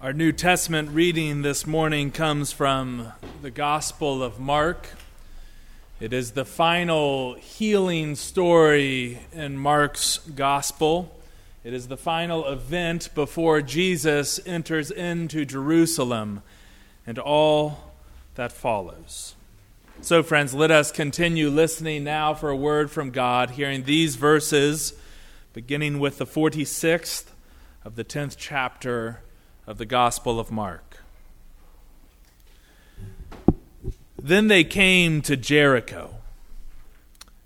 Our New Testament reading this morning comes from the Gospel of Mark. It is the final healing story in Mark's Gospel. It is the final event before Jesus enters into Jerusalem and all that follows. So, friends, let us continue listening now for a word from God, hearing these verses, beginning with the 46th of the 10th chapter of the Gospel of Mark. Then they came to Jericho.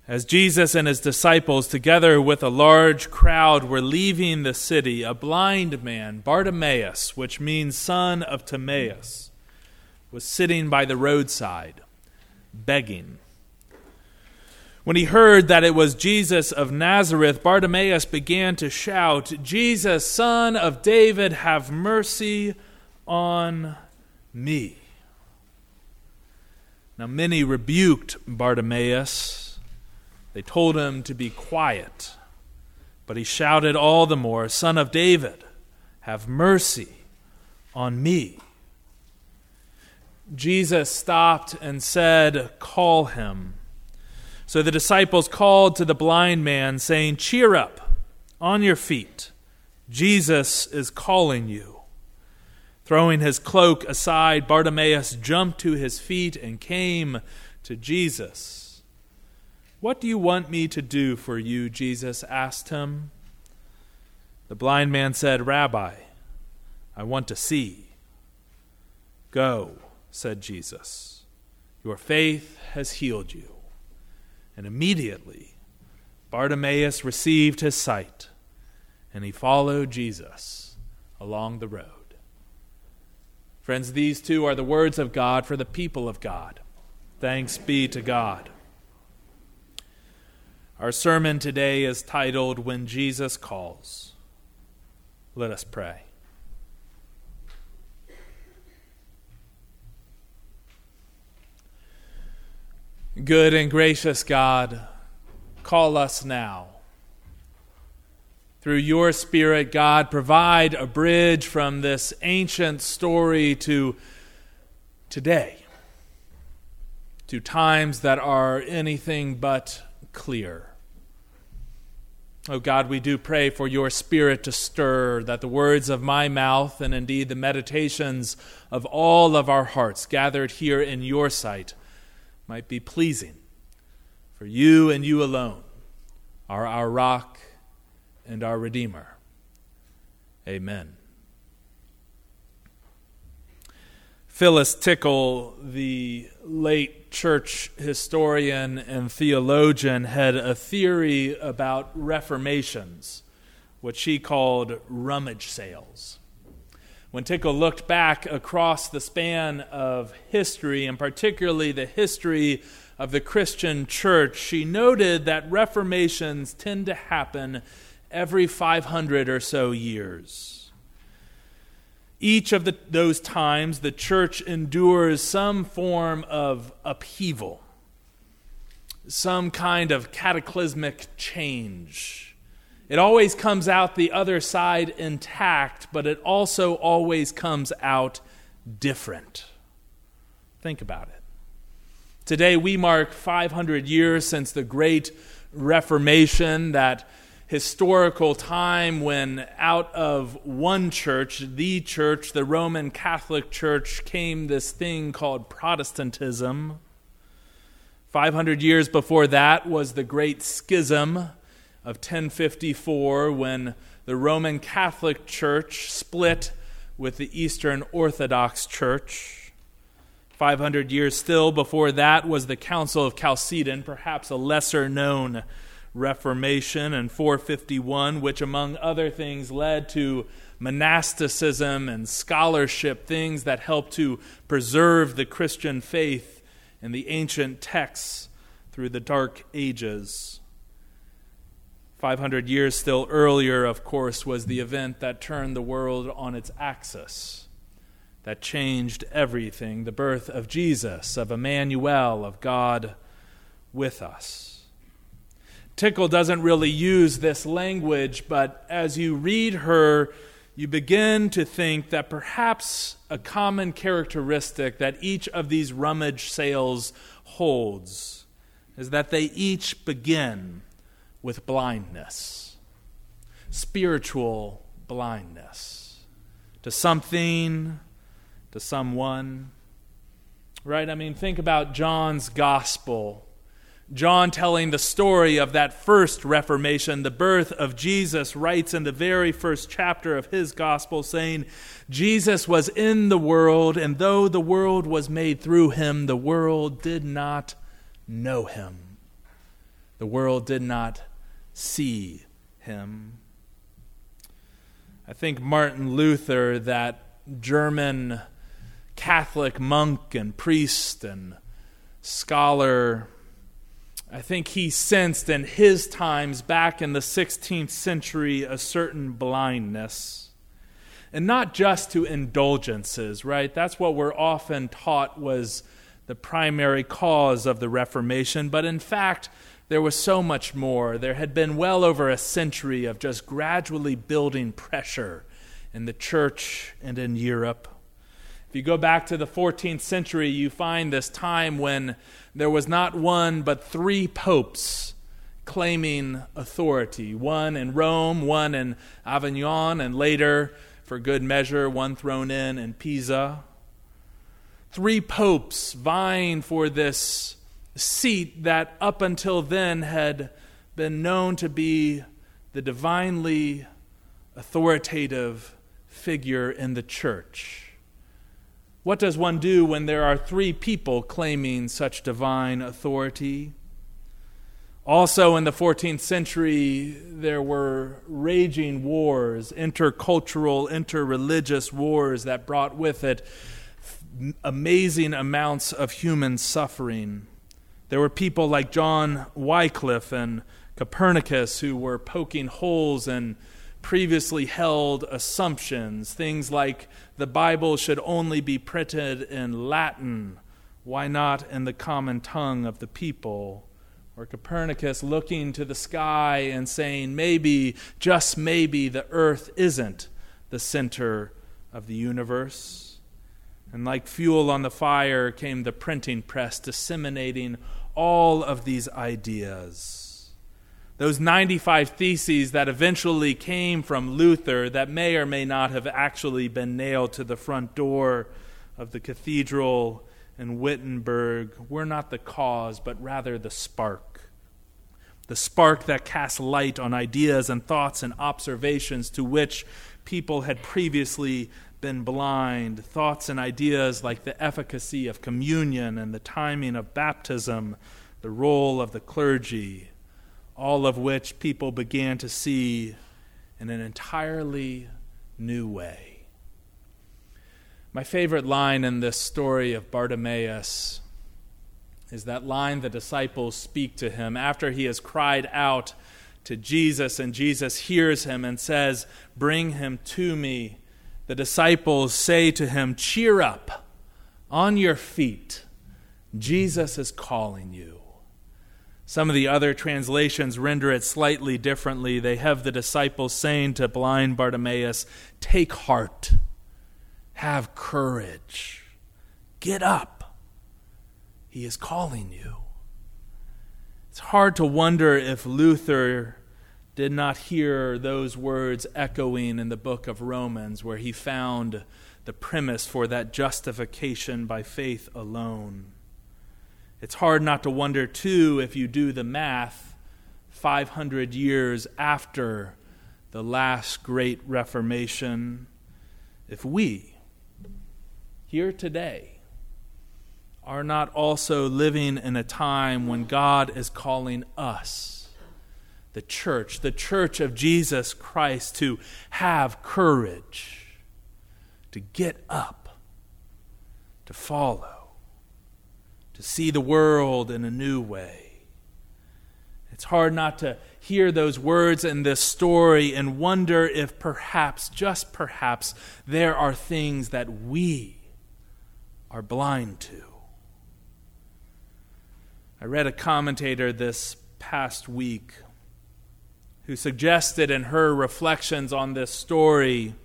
As Jesus and his disciples, together with a large crowd, were leaving the city, a blind man, Bartimaeus, which means son of Timaeus, was sitting by the roadside, begging. When he heard that it was Jesus of Nazareth, Bartimaeus began to shout, Jesus, son of David, have mercy on me. Now, many rebuked Bartimaeus. They told him to be quiet. But he shouted all the more, Son of David, have mercy on me. Jesus stopped and said, Call him. So the disciples called to the blind man, saying, Cheer up, on your feet. Jesus is calling you. Throwing his cloak aside, Bartimaeus jumped to his feet and came to Jesus. What do you want me to do for you? Jesus asked him. The blind man said, Rabbi, I want to see. Go, said Jesus. Your faith has healed you. And immediately Bartimaeus received his sight, and he followed Jesus along the road. Friends, these two are the words of God for the people of God. Thanks be to God. Our sermon today is titled When Jesus Calls. Let us pray. Good and gracious God, call us now. Through your Spirit, God, provide a bridge from this ancient story to today, to times that are anything but clear. Oh God, we do pray for your Spirit to stir, that the words of my mouth and indeed the meditations of all of our hearts gathered here in your sight might be pleasing. For you and you alone are our rock and our Redeemer. Amen. Phyllis Tickle, the late church historian and theologian, had a theory about reformations, what she called rummage sales. When Tickle looked back across the span of history, and particularly the history of the Christian church, she noted that reformations tend to happen every 500 or so years. Each of the, those times, the church endures some form of upheaval, some kind of cataclysmic change. It always comes out the other side intact, but it also always comes out different. Think about it. Today, we mark 500 years since the Great Reformation, that historical time when out of one church, the church, the Roman Catholic Church, came this thing called Protestantism. 500 years before that was the Great Schism of 1054 when the Roman Catholic Church split with the Eastern Orthodox Church. 500 years still before that was the Council of Chalcedon, perhaps a lesser known Reformation, and 451, which, among other things, led to monasticism and scholarship, things that helped to preserve the Christian faith in the ancient texts through the Dark Ages. 500 years still earlier, of course, was the event that turned the world on its axis, that changed everything the birth of Jesus, of Emmanuel, of God with us. Tickle doesn't really use this language, but as you read her you begin to think that perhaps a common characteristic that each of these rummage sales holds is that they each begin with blindness, spiritual blindness to something, to someone. Right? I mean, think about John's gospel John, telling the story of that first Reformation, the birth of Jesus, writes in the very first chapter of his gospel, saying, Jesus was in the world, and though the world was made through him, the world did not know him. The world did not see him. I think Martin Luther, that German Catholic monk and priest and scholar, I think he sensed in his times back in the 16th century a certain blindness. And not just to indulgences, right? That's what we're often taught was the primary cause of the Reformation. But in fact, there was so much more. There had been well over a century of just gradually building pressure in the church and in Europe. If you go back to the 14th century, you find this time when there was not one but three popes claiming authority one in Rome, one in Avignon, and later, for good measure, one thrown in in Pisa. Three popes vying for this seat that up until then had been known to be the divinely authoritative figure in the church. What does one do when there are three people claiming such divine authority? Also, in the 14th century, there were raging wars, intercultural, interreligious wars that brought with it amazing amounts of human suffering. There were people like John Wycliffe and Copernicus who were poking holes in previously held assumptions, things like the Bible should only be printed in Latin. Why not in the common tongue of the people? Or Copernicus looking to the sky and saying, maybe, just maybe, the earth isn't the center of the universe. And like fuel on the fire came the printing press, disseminating all of these ideas those 95 theses that eventually came from Luther that may or may not have actually been nailed to the front door of the cathedral in Wittenberg were not the cause, but rather the spark. The spark that casts light on ideas and thoughts and observations to which people had previously been blind. Thoughts and ideas like the efficacy of communion and the timing of baptism, the role of the clergy all of which people began to see in an entirely new way. My favorite line in this story of Bartimaeus is that line the disciples speak to him after he has cried out to Jesus, and Jesus hears him and says, Bring him to me. The disciples say to him, Cheer up, on your feet. Jesus is calling you. Some of the other translations render it slightly differently. They have the disciples saying to blind Bartimaeus, Take heart, have courage, get up. He is calling you. It's hard to wonder if Luther did not hear those words echoing in the book of Romans, where he found the premise for that justification by faith alone. It's hard not to wonder, too, if you do the math, 500 years after the last great Reformation, if we, here today, are not also living in a time when God is calling us, the church, the church of Jesus Christ, to have courage, to get up, to follow to see the world in a new way. It's hard not to hear those words in this story and wonder if perhaps, just perhaps, there are things that we are blind to. I read a commentator this past week who suggested in her reflections on this story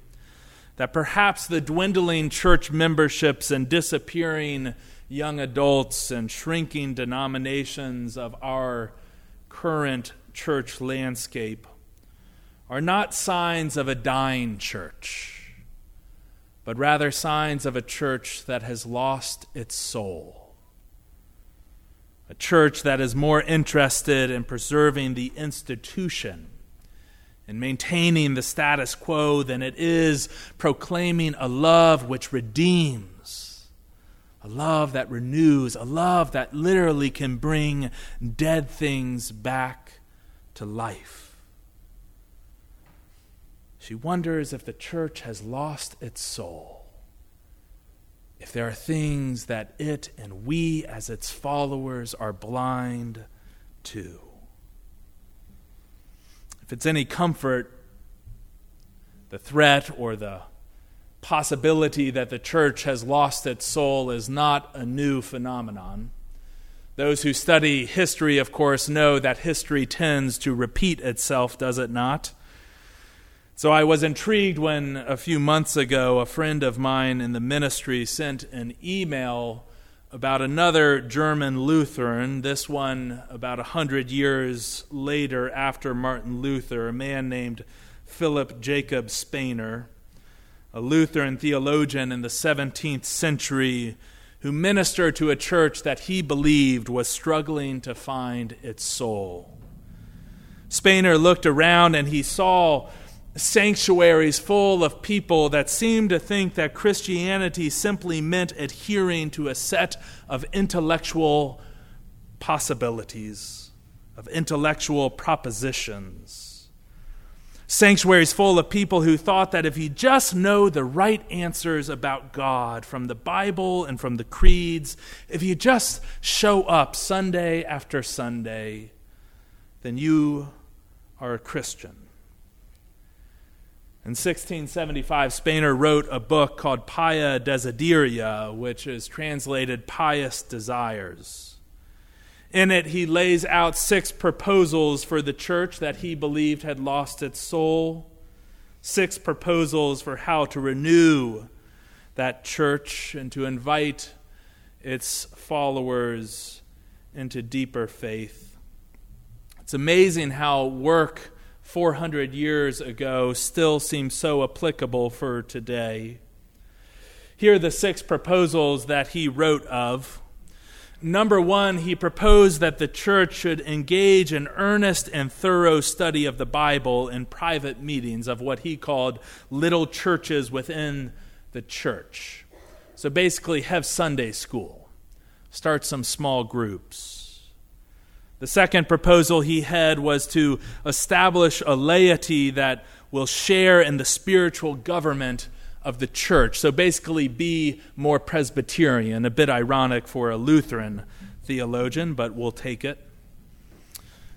that perhaps the dwindling church memberships and disappearing young adults and shrinking denominations of our current church landscape are not signs of a dying church, but rather signs of a church that has lost its soul. A church that is more interested in preserving the institution and maintaining the status quo than it is proclaiming a love which redeems, a love that renews, a love that literally can bring dead things back to life. She wonders if the church has lost its soul, if there are things that it and we as its followers are blind to. If it's any comfort, the threat or the possibility that the church has lost its soul is not a new phenomenon. Those who study history, of course, know that history tends to repeat itself, does it not? So I was intrigued when a few months ago a friend of mine in the ministry sent an email about another German Lutheran, this one about a hundred years later after Martin Luther, a man named Philip Jacob Spener, a Lutheran theologian in the 17th century who ministered to a church that he believed was struggling to find its soul. Spener looked around and he saw sanctuaries full of people that seemed to think that Christianity simply meant adhering to a set of intellectual possibilities, of intellectual propositions. Sanctuaries full of people who thought that if you just know the right answers about God from the Bible and from the creeds, if you just show up Sunday after Sunday, then you are a Christian. In 1675, Spener wrote a book called Pia Desideria, which is translated Pious Desires. In it, he lays out six proposals for the church that he believed had lost its soul, six proposals for how to renew that church and to invite its followers into deeper faith. It's amazing how work 400 years ago still seems so applicable for today. Here are the six proposals that he wrote of. Number one, he proposed that the church should engage in earnest and thorough study of the Bible in private meetings of what he called little churches within the church. So basically, have Sunday school, start some small groups. The second proposal he had was to establish a laity that will share in the spiritual government of the church. So basically, be more Presbyterian, a bit ironic for a Lutheran theologian, but we'll take it.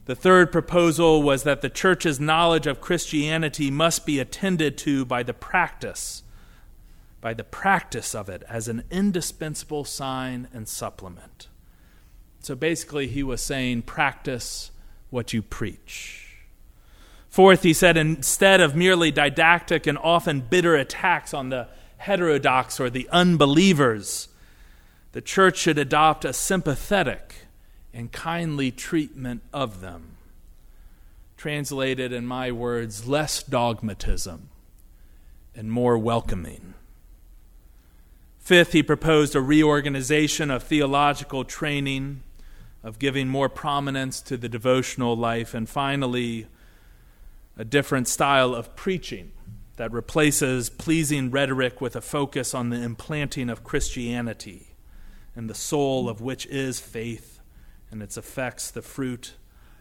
The third proposal was that the church's knowledge of Christianity must be attended to by the practice, by the practice of it as an indispensable sign and supplement. So basically, he was saying, practice what you preach. Fourth, he said, instead of merely didactic and often bitter attacks on the heterodox or the unbelievers, the church should adopt a sympathetic and kindly treatment of them. Translated in my words, less dogmatism and more welcoming. Fifth, he proposed a reorganization of theological training of giving more prominence to the devotional life, and finally, a different style of preaching that replaces pleasing rhetoric with a focus on the implanting of Christianity and the soul of which is faith and its effects, the fruit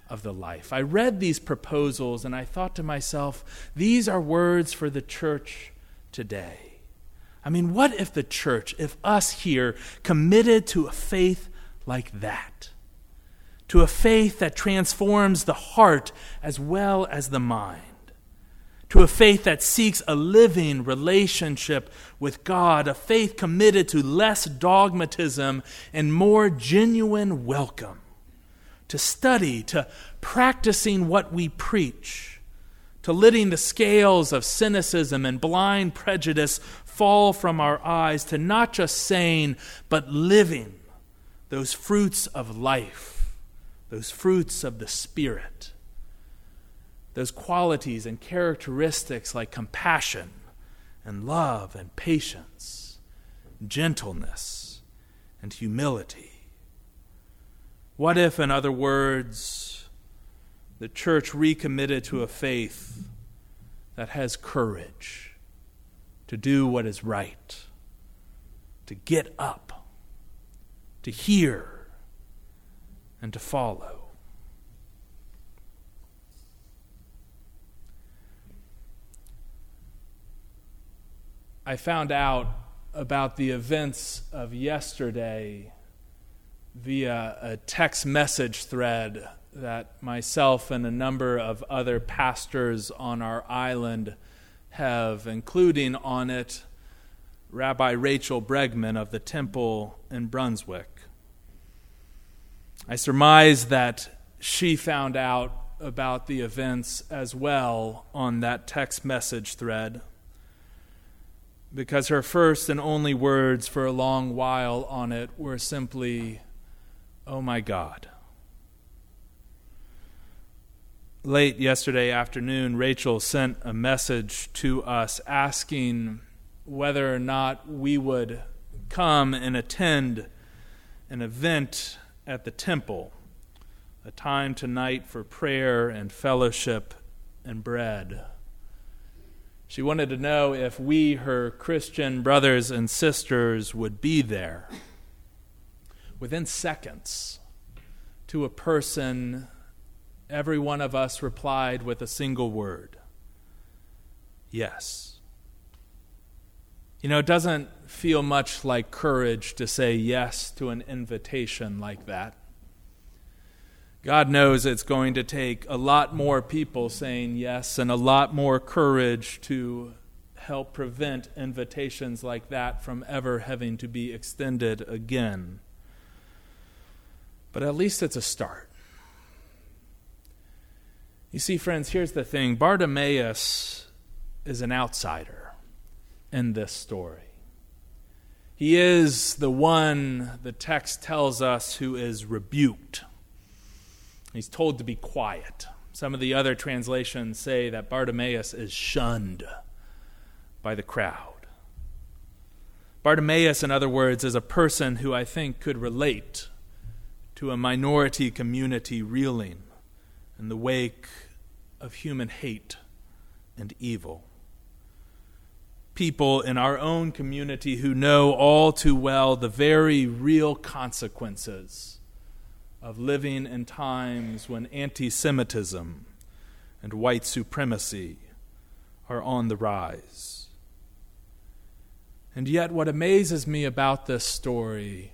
of the life. I read these proposals and I thought to myself, these are words for the church today. I mean, what if the church, if us here, committed to a faith like that? To a faith that transforms the heart as well as the mind, to a faith that seeks a living relationship with God, a faith committed to less dogmatism and more genuine welcome, to study, to practicing what we preach, to letting the scales of cynicism and blind prejudice fall from our eyes, to not just saying, but living those fruits of life, those fruits of the Spirit, those qualities and characteristics like compassion and love and patience, gentleness and humility. What if, in other words, the church recommitted to a faith that has courage to do what is right, to get up, to hear, and to follow? I found out about the events of yesterday via a text message thread that myself and a number of other pastors on our island have, including on it Rabbi Rachel Bregman of the temple in Brunswick. I surmise that she found out about the events as well on that text message thread because her first and only words for a long while on it were simply, Oh my God. Late yesterday afternoon, Rachel sent a message to us asking whether or not we would come and attend an event at the temple, a time tonight for prayer and fellowship and bread. She wanted to know if we, her Christian brothers and sisters, would be there. Within seconds, to a person, every one of us replied with a single word Yes. You know, it doesn't feel much like courage to say yes to an invitation like that. God knows it's going to take a lot more people saying yes and a lot more courage to help prevent invitations like that from ever having to be extended again. But at least it's a start. You see, friends, here's the thing Bartimaeus is an outsider in this story. He is the one, the text tells us, who is rebuked He's told to be quiet. Some of the other translations say that Bartimaeus is shunned by the crowd. Bartimaeus, in other words, is a person who I think could relate to a minority community reeling in the wake of human hate and evil. People in our own community who know all too well the very real consequences of living in times when anti Semitism and white supremacy are on the rise. And yet, what amazes me about this story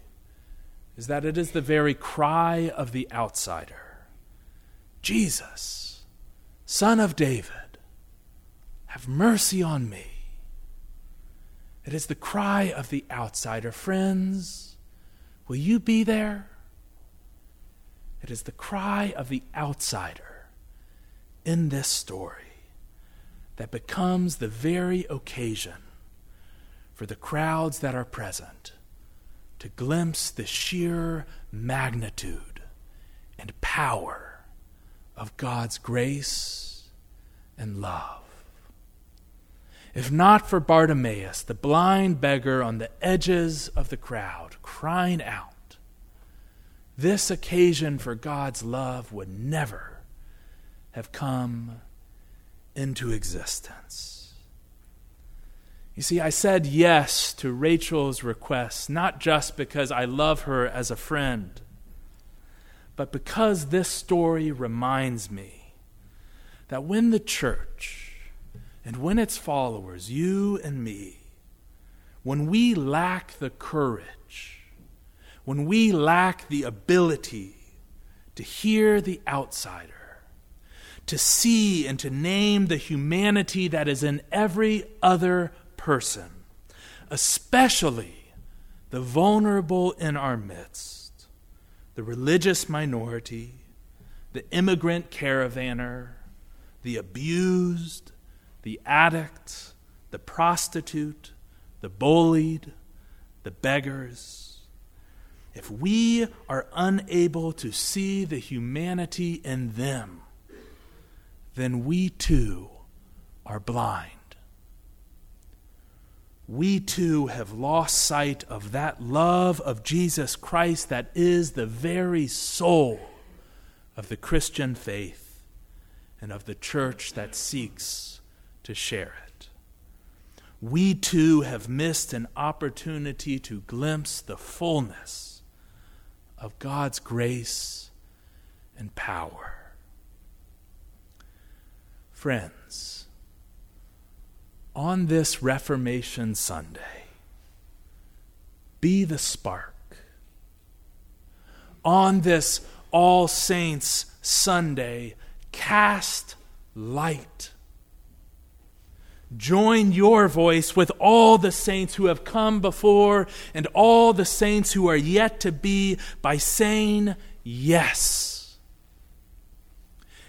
is that it is the very cry of the outsider Jesus, Son of David, have mercy on me. It is the cry of the outsider. Friends, will you be there? It is the cry of the outsider in this story that becomes the very occasion for the crowds that are present to glimpse the sheer magnitude and power of God's grace and love. If not for Bartimaeus, the blind beggar on the edges of the crowd, crying out, this occasion for God's love would never have come into existence. You see, I said yes to Rachel's request, not just because I love her as a friend, but because this story reminds me that when the church and when its followers, you and me, when we lack the courage when we lack the ability to hear the outsider, to see and to name the humanity that is in every other person, especially the vulnerable in our midst, the religious minority, the immigrant caravaner, the abused, the addict, the prostitute, the bullied, the beggars, if we are unable to see the humanity in them, then we too are blind. We too have lost sight of that love of Jesus Christ that is the very soul of the Christian faith and of the church that seeks to share it. We too have missed an opportunity to glimpse the fullness of God's grace and power. Friends, on this Reformation Sunday, be the spark. On this All Saints Sunday, cast light. Join your voice with all the saints who have come before and all the saints who are yet to be by saying yes.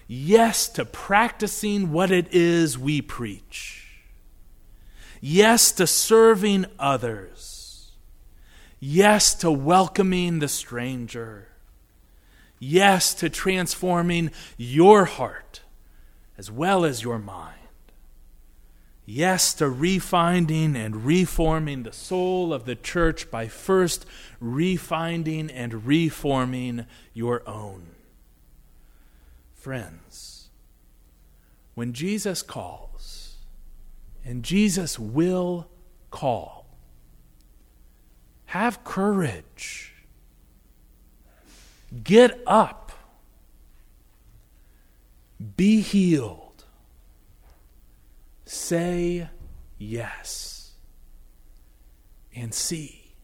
Yes to practicing what it is we preach. Yes to serving others. Yes to welcoming the stranger. Yes to transforming your heart as well as your mind. Yes to refinding and reforming the soul of the church by first refinding and reforming your own. Friends, when Jesus calls, and Jesus will call, have courage. Get up. Be healed Say yes and see.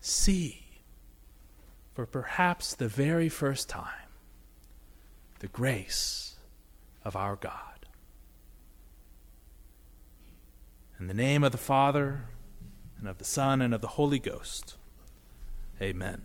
See, for perhaps the very first time, the grace of our God. In the name of the Father, and of the Son, and of the Holy Ghost, amen.